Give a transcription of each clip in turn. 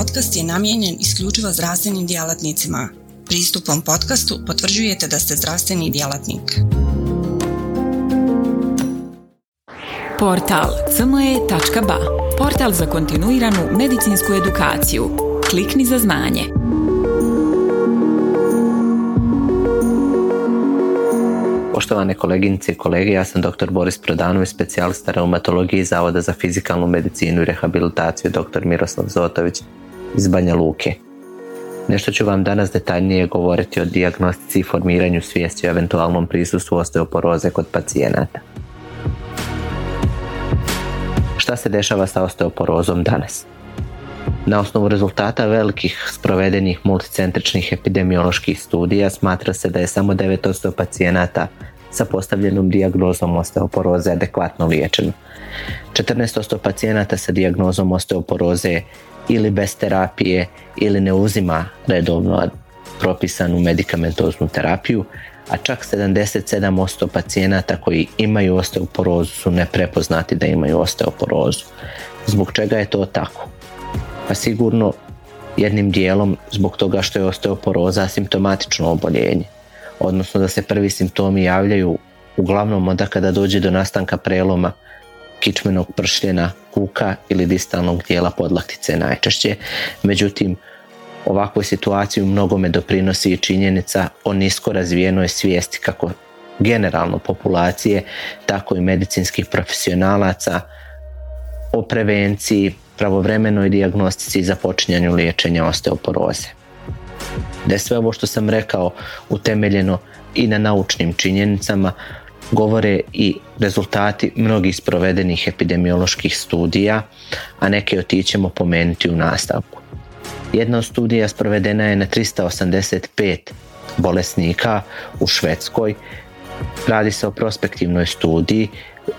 podcast je namijenjen isključivo zdravstvenim djelatnicima. Pristupom podcastu potvrđujete da ste zdravstveni djelatnik. Portal cme.ba Portal za kontinuiranu medicinsku edukaciju. Klikni za znanje. Poštovane koleginice i kolege, ja sam dr. Boris Prodanović, specijalista reumatologije Zavoda za fizikalnu medicinu i rehabilitaciju dr. Miroslav Zotović iz Banja Luke. Nešto ću vam danas detaljnije govoriti o dijagnostici i formiranju svijesti o eventualnom prisustvu osteoporoze kod pacijenata. Šta se dešava sa osteoporozom danas? Na osnovu rezultata velikih sprovedenih multicentričnih epidemioloških studija smatra se da je samo 9% pacijenata sa postavljenom dijagnozom osteoporoze adekvatno liječeno. 14% pacijenata sa dijagnozom osteoporoze ili bez terapije ili ne uzima redovno propisanu medikamentoznu terapiju, a čak 77% pacijenata koji imaju osteoporozu su neprepoznati da imaju osteoporozu. Zbog čega je to tako? Pa sigurno jednim dijelom zbog toga što je osteoporoza simptomatično oboljenje odnosno da se prvi simptomi javljaju uglavnom onda kada dođe do nastanka preloma kičmenog pršljena, kuka ili distalnog dijela podlaktice najčešće. Međutim, ovakvoj situaciji mnogome doprinosi i činjenica o nisko razvijenoj svijesti kako generalno populacije, tako i medicinskih profesionalaca o prevenciji, pravovremenoj dijagnostici i započinjanju liječenja osteoporoze da je sve ovo što sam rekao utemeljeno i na naučnim činjenicama govore i rezultati mnogih sprovedenih epidemioloških studija, a neke od tih ćemo pomenuti u nastavku. Jedna od studija sprovedena je na 385 bolesnika u Švedskoj. Radi se o prospektivnoj studiji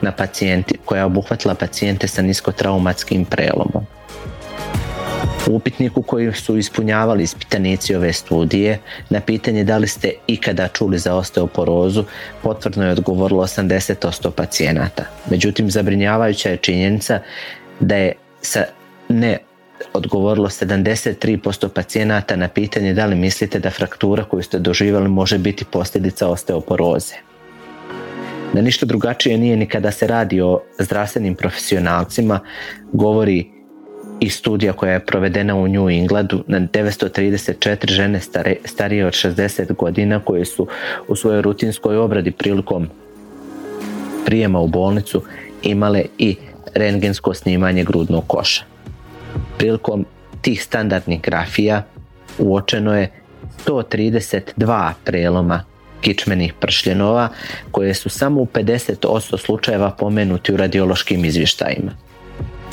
na pacijenti, koja je obuhvatila pacijente sa niskotraumatskim prelomom. U upitniku koji su ispunjavali ispitanici ove studije na pitanje da li ste ikada čuli za osteoporozu potvrdno je odgovorilo 80% pacijenata. Međutim, zabrinjavajuća je činjenica da je sa ne odgovorilo 73% pacijenata na pitanje da li mislite da fraktura koju ste doživjeli može biti posljedica osteoporoze. Da ništa drugačije nije ni kada se radi o zdravstvenim profesionalcima, govori i studija koja je provedena u New Englandu na 934 žene starije od 60 godina koje su u svojoj rutinskoj obradi prilikom prijema u bolnicu imale i rengensko snimanje grudnog koša. Prilikom tih standardnih grafija uočeno je 132 preloma kičmenih pršljenova koje su samo u 50% slučajeva pomenuti u radiološkim izvještajima.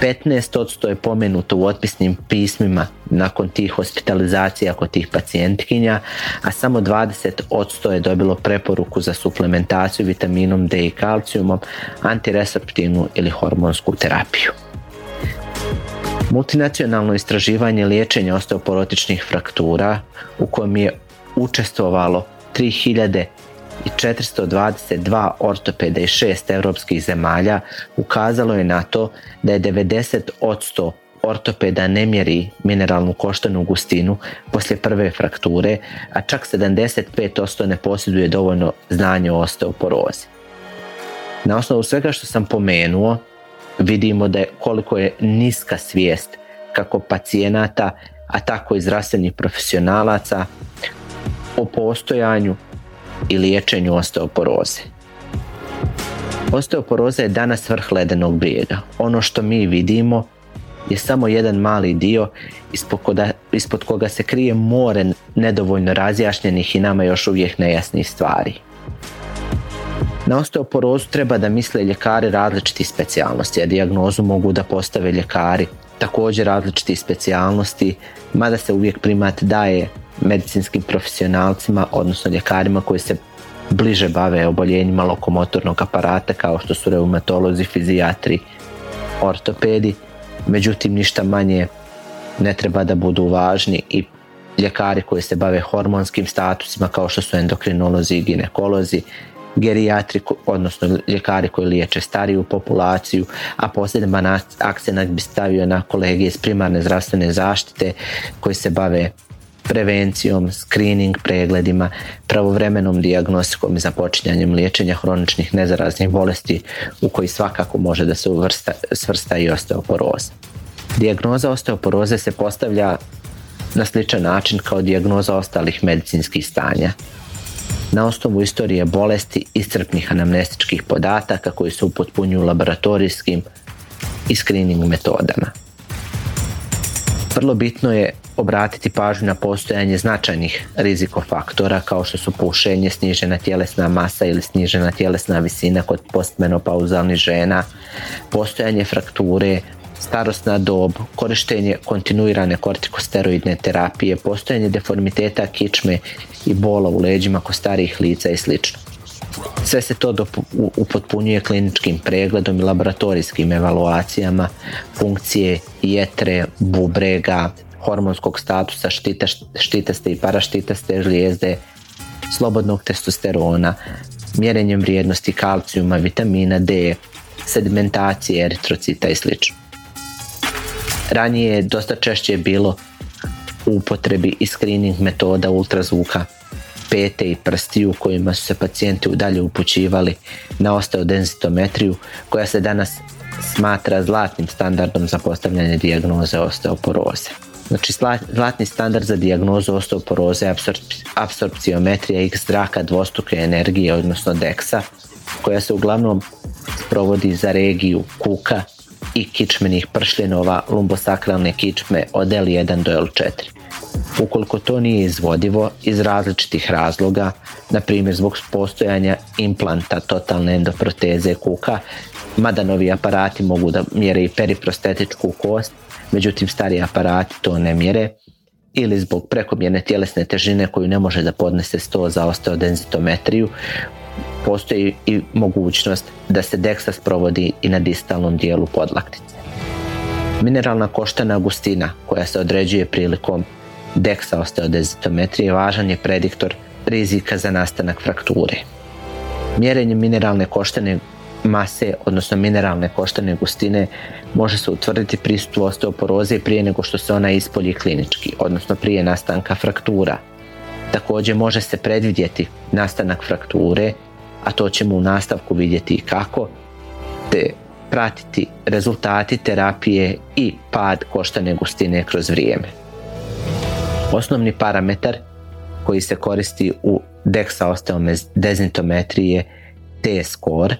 15% je pomenuto u otpisnim pismima nakon tih hospitalizacija kod tih pacijentkinja, a samo 20% je dobilo preporuku za suplementaciju vitaminom D i kalcijumom, antireseptivnu ili hormonsku terapiju. Multinacionalno istraživanje liječenja osteoporotičnih fraktura u kojem je učestvovalo 3000 i 422 ortopeda iz šest europskih zemalja ukazalo je na to da je 90% ortopeda ne mjeri mineralnu koštanu gustinu poslije prve frakture, a čak 75% ne posjeduje dovoljno znanja o osteoporozi. Na osnovu svega što sam pomenuo, vidimo da je koliko je niska svijest kako pacijenata, a tako i zdravstvenih profesionalaca o postojanju i liječenju osteoporoze. Osteoporoza je danas vrh ledenog brijega. Ono što mi vidimo je samo jedan mali dio ispod koga, ispod koga se krije more nedovoljno razjašnjenih i nama još uvijek nejasnih stvari. Na osteoporozu treba da misle ljekari različitih specijalnosti, a dijagnozu mogu da postave ljekari također različitih specijalnosti, mada se uvijek primat daje medicinskim profesionalcima, odnosno ljekarima koji se bliže bave oboljenjima lokomotornog aparata kao što su reumatolozi, fizijatri, ortopedi. Međutim, ništa manje ne treba da budu važni i ljekari koji se bave hormonskim statusima kao što su endokrinolozi i ginekolozi, gerijatri, odnosno ljekari koji liječe stariju populaciju, a poseban akcenat bi stavio na kolege iz primarne zdravstvene zaštite koji se bave prevencijom, screening pregledima, pravovremenom dijagnostikom i započinjanjem liječenja hroničnih nezaraznih bolesti u koji svakako može da se uvrsta, svrsta i osteoporoza. Dijagnoza osteoporoze se postavlja na sličan način kao dijagnoza ostalih medicinskih stanja. Na osnovu istorije bolesti iscrpnih anamnestičkih podataka koji se upotpunjuju laboratorijskim i screening metodama. Vrlo bitno je obratiti pažnju na postojanje značajnih rizikofaktora kao što su pušenje, snižena tjelesna masa ili snižena tjelesna visina kod postmenopauzalnih žena, postojanje frakture, starosna dob, korištenje kontinuirane kortikosteroidne terapije, postojanje deformiteta kičme i bola u leđima kod starijih lica i sl. Sve se to upotpunjuje kliničkim pregledom i laboratorijskim evaluacijama funkcije jetre, bubrega, hormonskog statusa štita, štitaste i paraštitaste žlijezde, slobodnog testosterona, mjerenjem vrijednosti kalcijuma, vitamina D, sedimentacije eritrocita i sl. Ranije je dosta češće bilo u upotrebi i screening metoda ultrazvuka pete i prstiju kojima su se pacijenti udalje upućivali na osteodenzitometriju koja se danas smatra zlatnim standardom za postavljanje dijagnoze osteoporoze. Znači zlatni standard za dijagnozu osteoporoze je apsorpciometrija x zraka dvostruke energije, odnosno DEXA, koja se uglavnom provodi za regiju kuka i kičmenih pršljenova lumbosakralne kičme od L1 do L4. Ukoliko to nije izvodivo iz različitih razloga, na primjer zbog postojanja implanta totalne endoproteze kuka, mada novi aparati mogu da mjere i periprostetičku kost, međutim stari aparati to ne mjere, ili zbog prekomjerne tjelesne težine koju ne može da podnese sto za osteodenzitometriju, postoji i mogućnost da se deksa sprovodi i na distalnom dijelu podlaktice. Mineralna koštana gustina koja se određuje prilikom deksa osteodezitometrije važan je prediktor rizika za nastanak frakture. Mjerenje mineralne koštane mase, odnosno mineralne koštane gustine, može se utvrditi prisutu osteoporoze prije nego što se ona ispolji klinički, odnosno prije nastanka fraktura. Također može se predvidjeti nastanak frakture a to ćemo u nastavku vidjeti i kako, te pratiti rezultati terapije i pad koštane gustine kroz vrijeme. Osnovni parametar koji se koristi u deksaosteomezintometriji je T-score,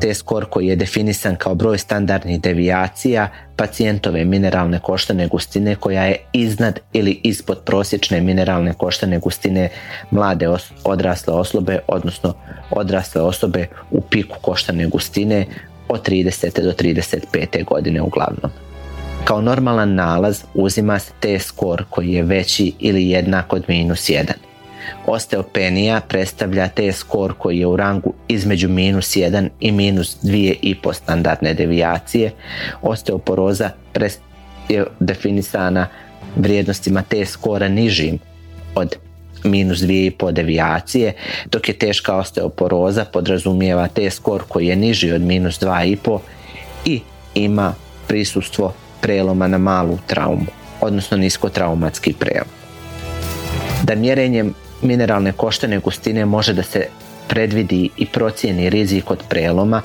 T-skor koji je definisan kao broj standardnih devijacija pacijentove mineralne koštane gustine koja je iznad ili ispod prosječne mineralne koštane gustine mlade odrasle osobe, odnosno odrasle osobe u piku koštane gustine od 30. do 35. godine uglavnom. Kao normalan nalaz uzima se T-skor koji je veći ili jednak od minus 1. Osteopenija predstavlja te skor koji je u rangu između minus 1 i minus 2,5 standardne devijacije. Osteoporoza je definisana vrijednostima te skora nižim od minus 2,5 devijacije, dok je teška osteoporoza podrazumijeva te skor koji je niži od minus 2,5 i ima prisustvo preloma na malu traumu, odnosno niskotraumatski prelom. Da mjerenjem mineralne koštane gustine može da se predvidi i procijeni rizik od preloma,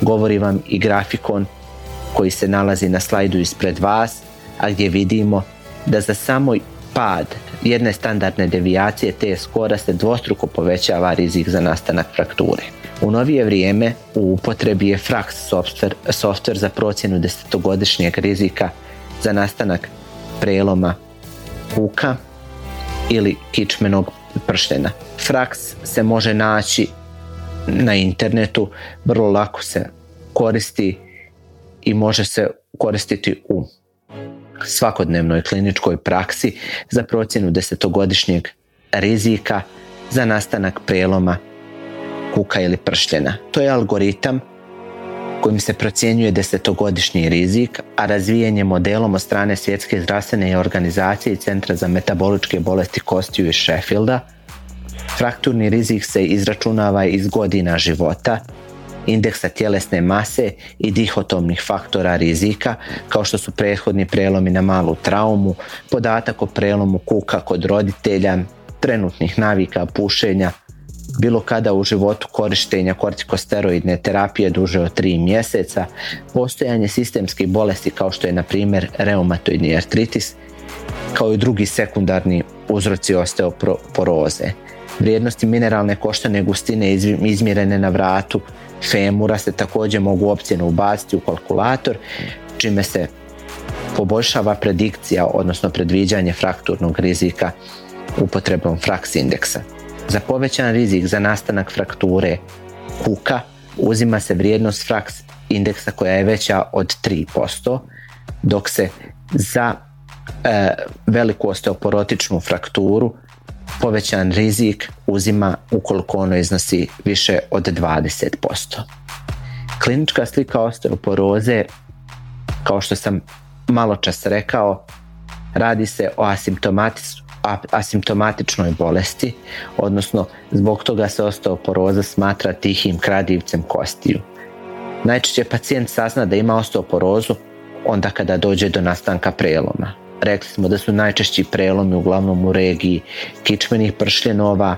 govori vam i grafikon koji se nalazi na slajdu ispred vas, a gdje vidimo da za samo pad jedne standardne devijacije te skora se dvostruko povećava rizik za nastanak frakture. U novije vrijeme u upotrebi je Frax software, software za procjenu desetogodišnjeg rizika za nastanak preloma kuka ili kičmenog prštena. Frax se može naći na internetu, vrlo lako se koristi i može se koristiti u svakodnevnoj kliničkoj praksi za procjenu desetogodišnjeg rizika za nastanak preloma kuka ili prštena. To je algoritam kojim se procjenjuje desetogodišnji rizik, a razvijen modelom od strane Svjetske zdravstvene organizacije i Centra za metaboličke bolesti kostiju iz Sheffielda, Frakturni rizik se izračunava iz godina života, indeksa tjelesne mase i dihotomnih faktora rizika kao što su prethodni prelomi na malu traumu, podatak o prelomu kuka kod roditelja, trenutnih navika pušenja, bilo kada u životu korištenja kortikosteroidne terapije duže od 3 mjeseca, postojanje sistemskih bolesti kao što je na primjer reumatoidni artritis, kao i drugi sekundarni uzroci osteoporoze. Vrijednosti mineralne koštane gustine izmjerene na vratu femura se također mogu opcijeno ubaciti u kalkulator, čime se poboljšava predikcija, odnosno predviđanje frakturnog rizika upotrebom fraks indeksa. Za povećan rizik za nastanak frakture kuka uzima se vrijednost fraks indeksa koja je veća od 3%, dok se za e, veliku osteoporotičnu frakturu povećan rizik uzima ukoliko ono iznosi više od 20%. Klinička slika osteoporoze, kao što sam malo čas rekao, radi se o asimptomatičnoj bolesti, odnosno zbog toga se osteoporoza smatra tihim kradivcem kostiju. Najčešće pacijent sazna da ima osteoporozu onda kada dođe do nastanka preloma. Rekli smo da su najčešći prelomi uglavnom u regiji kičmenih pršljenova,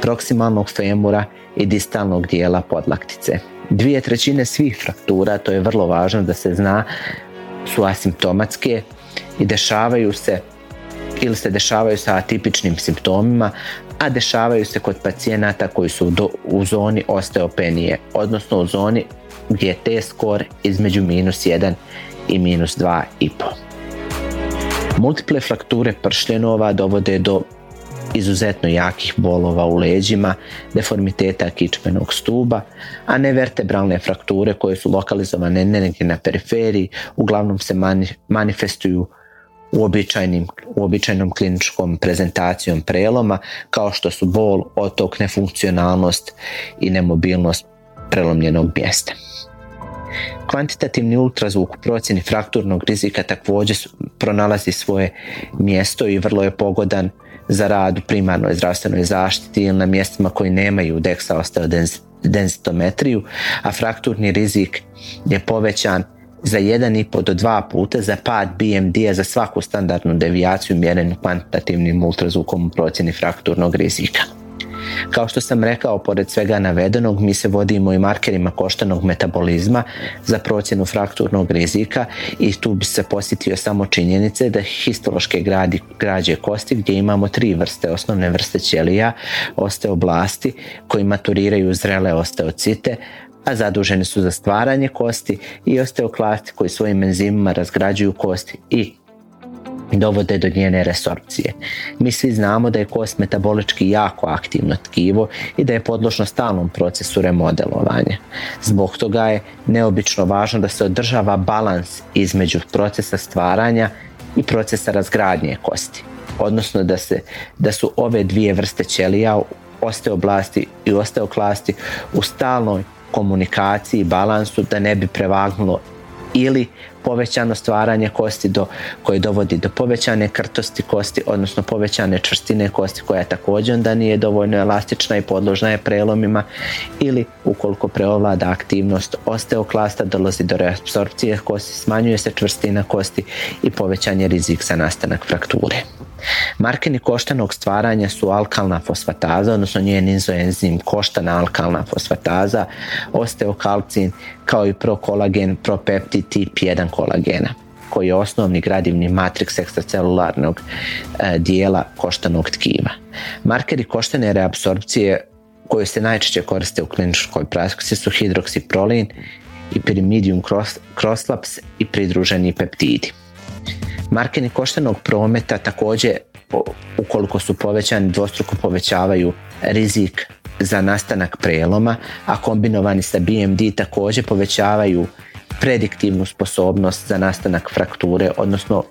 proksimalnog femura i distalnog dijela podlaktice. Dvije trećine svih fraktura, to je vrlo važno da se zna, su asimptomatske i dešavaju se ili se dešavaju sa atipičnim simptomima, a dešavaju se kod pacijenata koji su u zoni osteopenije, odnosno u zoni gdje je T-skor između minus 1 i minus 2,5. Multiple frakture pršljenova dovode do izuzetno jakih bolova u leđima, deformiteta kičmenog stuba, a ne vertebralne frakture koje su lokalizovane negdje na periferiji, uglavnom se manifestuju uobičajenom kliničkom prezentacijom preloma kao što su bol, otok, nefunkcionalnost i nemobilnost prelomljenog mjesta. Kvantitativni ultrazvuk u procjeni frakturnog rizika također pronalazi svoje mjesto i vrlo je pogodan za rad u primarnoj zdravstvenoj zaštiti ili na mjestima koji nemaju deksa densitometriju, a frakturni rizik je povećan za 1,5 do 2 puta za pad BMD-a za svaku standardnu devijaciju mjerenu kvantitativnim ultrazvukom u procjeni frakturnog rizika. Kao što sam rekao, pored svega navedenog, mi se vodimo i markerima koštanog metabolizma za procjenu frakturnog rizika i tu bi se posjetio samo činjenice da histološke gradi, građe kosti gdje imamo tri vrste, osnovne vrste ćelija, osteoblasti koji maturiraju zrele osteocite, a zaduženi su za stvaranje kosti i osteoklasti koji svojim enzimima razgrađuju kosti i dovode do njene resorpcije. Mi svi znamo da je kost metabolički jako aktivno tkivo i da je podložno stalnom procesu remodelovanja. Zbog toga je neobično važno da se održava balans između procesa stvaranja i procesa razgradnje kosti. Odnosno da, se, da su ove dvije vrste ćelija, osteoblasti i osteoklasti u stalnoj komunikaciji i balansu da ne bi prevagnulo ili povećano stvaranje kosti do, koje dovodi do povećane krtosti kosti, odnosno povećane čvrstine kosti koja također onda nije dovoljno elastična i podložna je prelomima ili ukoliko preovlada aktivnost osteoklasta dolazi do reabsorpcije kosti, smanjuje se čvrstina kosti i povećan je rizik za nastanak frakture. Markeni koštanog stvaranja su alkalna fosfataza, odnosno njen izoenzim koštana alkalna fosfataza, osteokalcin kao i prokolagen, propeptid tip 1 kolagena koji je osnovni gradivni matriks ekstracelularnog e, dijela koštanog tkiva. Markeri koštane reabsorpcije koji se najčešće koriste u kliničkoj praksi su hidroksiprolin i pirimidium crosslaps i pridruženi peptidi. Markeni koštanog prometa također ukoliko su povećani dvostruko povećavaju rizik za nastanak preloma, a kombinovani sa BMD također povećavaju prediktivnu sposobnost za nastanak frakture, odnosno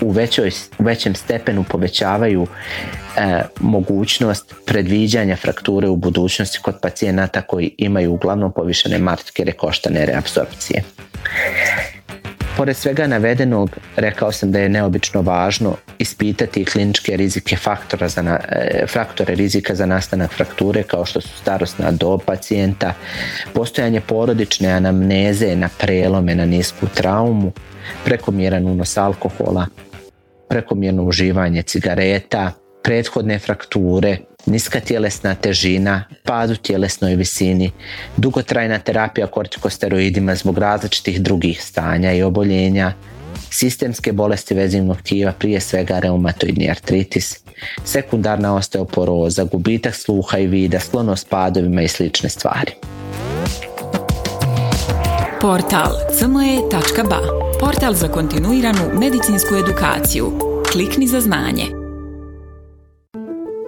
u, većoj, u većem stepenu povećavaju e, mogućnost predviđanja frakture u budućnosti kod pacijenata koji imaju uglavnom povišene markere koštane reapsorpcije. Pored svega navedenog, rekao sam da je neobično važno ispitati kliničke rizike faktora za e, faktore rizika za nastanak frakture kao što su starosna dob pacijenta, postojanje porodične anamneze na prelome na nisku traumu, prekomjeran unos alkohola, prekomjerno uživanje cigareta, prethodne frakture, niska tjelesna težina, pad u tjelesnoj visini, dugotrajna terapija kortikosteroidima zbog različitih drugih stanja i oboljenja, sistemske bolesti vezivnog tkiva, prije svega reumatoidni artritis, sekundarna osteoporoza, gubitak sluha i vida, sklonost padovima i slične stvari. Portal cme.ba Portal za kontinuiranu medicinsku edukaciju. Klikni za znanje.